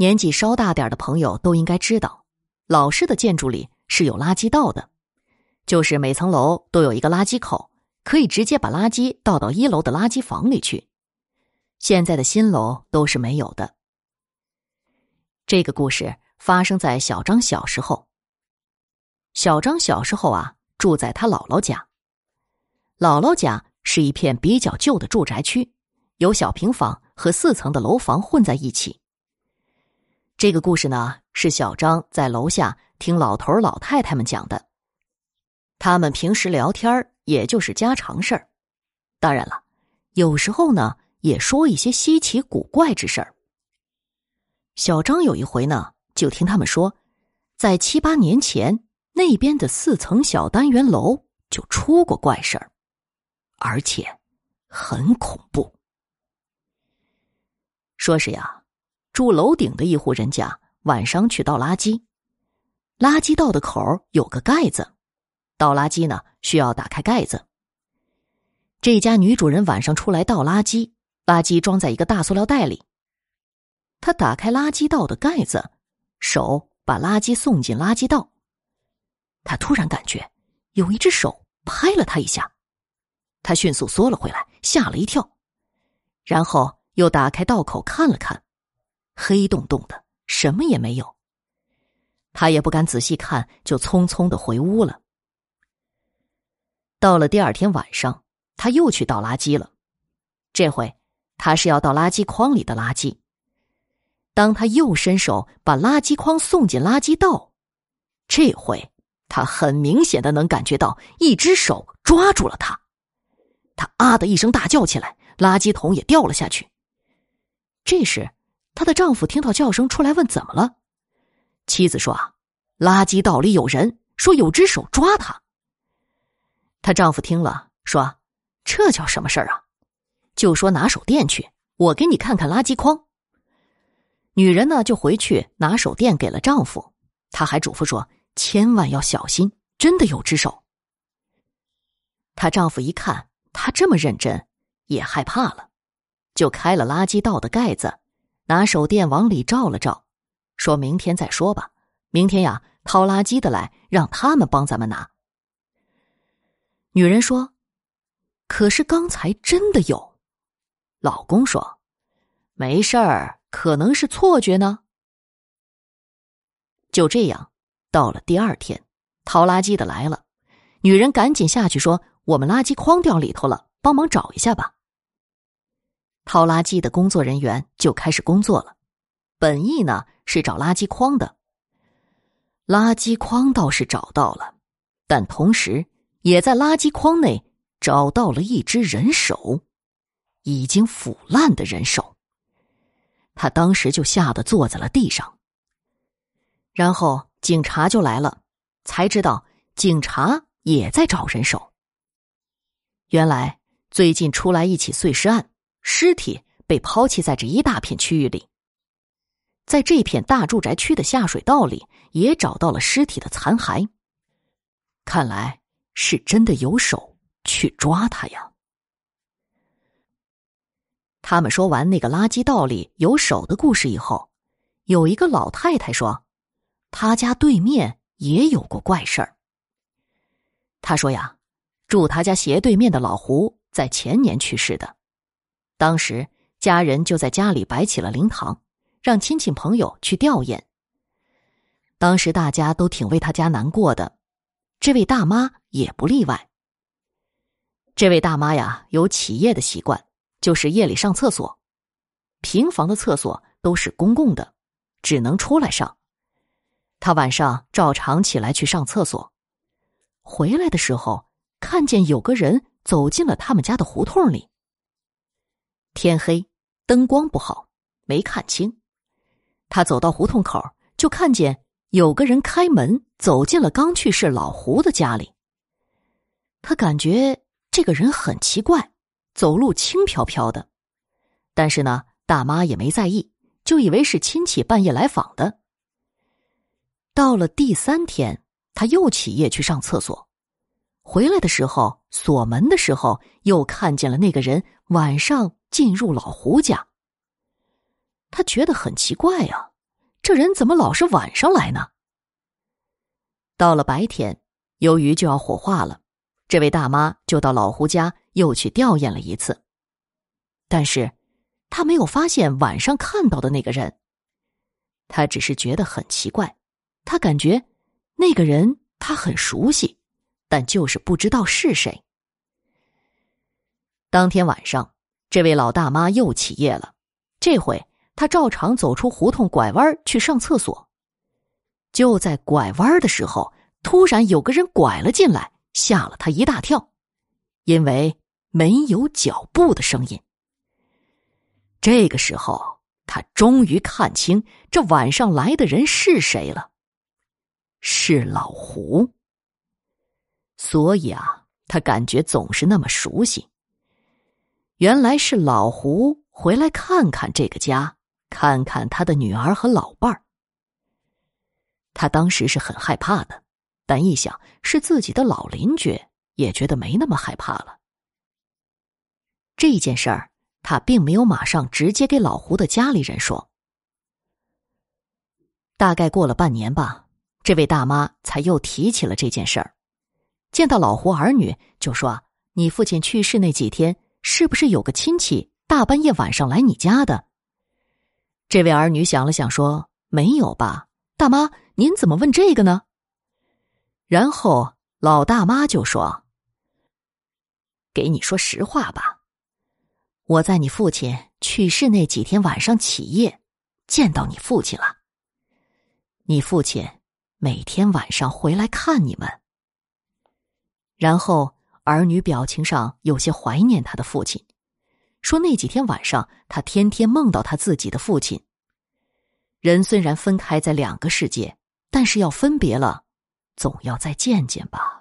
年纪稍大点的朋友都应该知道，老式的建筑里是有垃圾道的，就是每层楼都有一个垃圾口，可以直接把垃圾倒到一楼的垃圾房里去。现在的新楼都是没有的。这个故事发生在小张小时候。小张小时候啊，住在他姥姥家。姥姥家是一片比较旧的住宅区，有小平房和四层的楼房混在一起。这个故事呢，是小张在楼下听老头老太太们讲的。他们平时聊天也就是家常事儿，当然了，有时候呢。也说一些稀奇古怪之事儿。小张有一回呢，就听他们说，在七八年前，那边的四层小单元楼就出过怪事儿，而且很恐怖。说是呀，住楼顶的一户人家晚上去倒垃圾，垃圾道的口有个盖子，倒垃圾呢需要打开盖子。这家女主人晚上出来倒垃圾。垃圾装在一个大塑料袋里。他打开垃圾道的盖子，手把垃圾送进垃圾道。他突然感觉有一只手拍了他一下，他迅速缩了回来，吓了一跳，然后又打开道口看了看，黑洞洞的，什么也没有。他也不敢仔细看，就匆匆的回屋了。到了第二天晚上，他又去倒垃圾了，这回。他是要倒垃圾筐里的垃圾。当他又伸手把垃圾筐送进垃圾道，这回他很明显的能感觉到一只手抓住了他。他啊的一声大叫起来，垃圾桶也掉了下去。这时，她的丈夫听到叫声出来问怎么了，妻子说啊，垃圾道里有人，说有只手抓他。她丈夫听了说，这叫什么事儿啊？就说拿手电去，我给你看看垃圾筐。女人呢就回去拿手电给了丈夫，她还嘱咐说千万要小心，真的有只手。她丈夫一看她这么认真，也害怕了，就开了垃圾道的盖子，拿手电往里照了照，说明天再说吧，明天呀掏垃圾的来，让他们帮咱们拿。女人说：“可是刚才真的有。”老公说：“没事儿，可能是错觉呢。”就这样，到了第二天，掏垃圾的来了，女人赶紧下去说：“我们垃圾筐掉里头了，帮忙找一下吧。”掏垃圾的工作人员就开始工作了，本意呢是找垃圾筐的。垃圾筐倒是找到了，但同时也在垃圾筐内找到了一只人手。已经腐烂的人手，他当时就吓得坐在了地上。然后警察就来了，才知道警察也在找人手。原来最近出来一起碎尸案，尸体被抛弃在这一大片区域里，在这片大住宅区的下水道里也找到了尸体的残骸，看来是真的有手去抓他呀。他们说完那个垃圾道里有手的故事以后，有一个老太太说，她家对面也有过怪事儿。她说呀，住她家斜对面的老胡在前年去世的，当时家人就在家里摆起了灵堂，让亲戚朋友去吊唁。当时大家都挺为他家难过的，这位大妈也不例外。这位大妈呀，有起夜的习惯。就是夜里上厕所，平房的厕所都是公共的，只能出来上。他晚上照常起来去上厕所，回来的时候看见有个人走进了他们家的胡同里。天黑，灯光不好，没看清。他走到胡同口，就看见有个人开门走进了刚去世老胡的家里。他感觉这个人很奇怪。走路轻飘飘的，但是呢，大妈也没在意，就以为是亲戚半夜来访的。到了第三天，他又起夜去上厕所，回来的时候锁门的时候，又看见了那个人晚上进入老胡家。他觉得很奇怪呀，这人怎么老是晚上来呢？到了白天，由于就要火化了，这位大妈就到老胡家又去吊唁了一次。但是，她没有发现晚上看到的那个人。她只是觉得很奇怪，她感觉那个人她很熟悉，但就是不知道是谁。当天晚上，这位老大妈又起夜了，这回她照常走出胡同，拐弯去上厕所。就在拐弯的时候，突然有个人拐了进来，吓了她一大跳，因为没有脚步的声音。这个时候，他终于看清这晚上来的人是谁了，是老胡。所以啊，他感觉总是那么熟悉。原来是老胡回来看看这个家，看看他的女儿和老伴儿。他当时是很害怕的，但一想是自己的老邻居，也觉得没那么害怕了。这件事儿，他并没有马上直接给老胡的家里人说。大概过了半年吧，这位大妈才又提起了这件事儿。见到老胡儿女，就说：“你父亲去世那几天，是不是有个亲戚大半夜晚上来你家的？”这位儿女想了想，说：“没有吧，大妈。”您怎么问这个呢？然后老大妈就说：“给你说实话吧，我在你父亲去世那几天晚上起夜，见到你父亲了。你父亲每天晚上回来看你们。”然后儿女表情上有些怀念他的父亲，说那几天晚上他天天梦到他自己的父亲。人虽然分开在两个世界。但是要分别了，总要再见见吧。